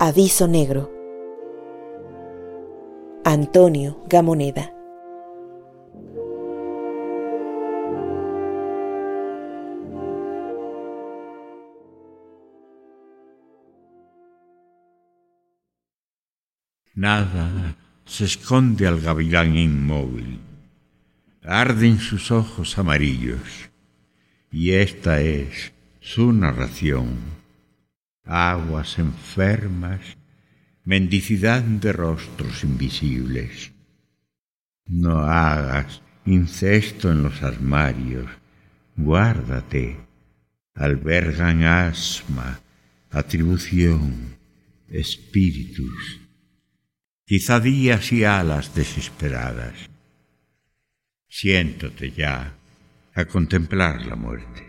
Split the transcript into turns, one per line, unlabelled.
Aviso negro. Antonio Gamoneda.
Nada se esconde al gavilán inmóvil. Arden sus ojos amarillos. Y esta es su narración aguas enfermas, mendicidad de rostros invisibles. No hagas incesto en los armarios, guárdate, albergan asma, atribución, espíritus, quizá días y alas desesperadas. Siéntate ya a contemplar la muerte.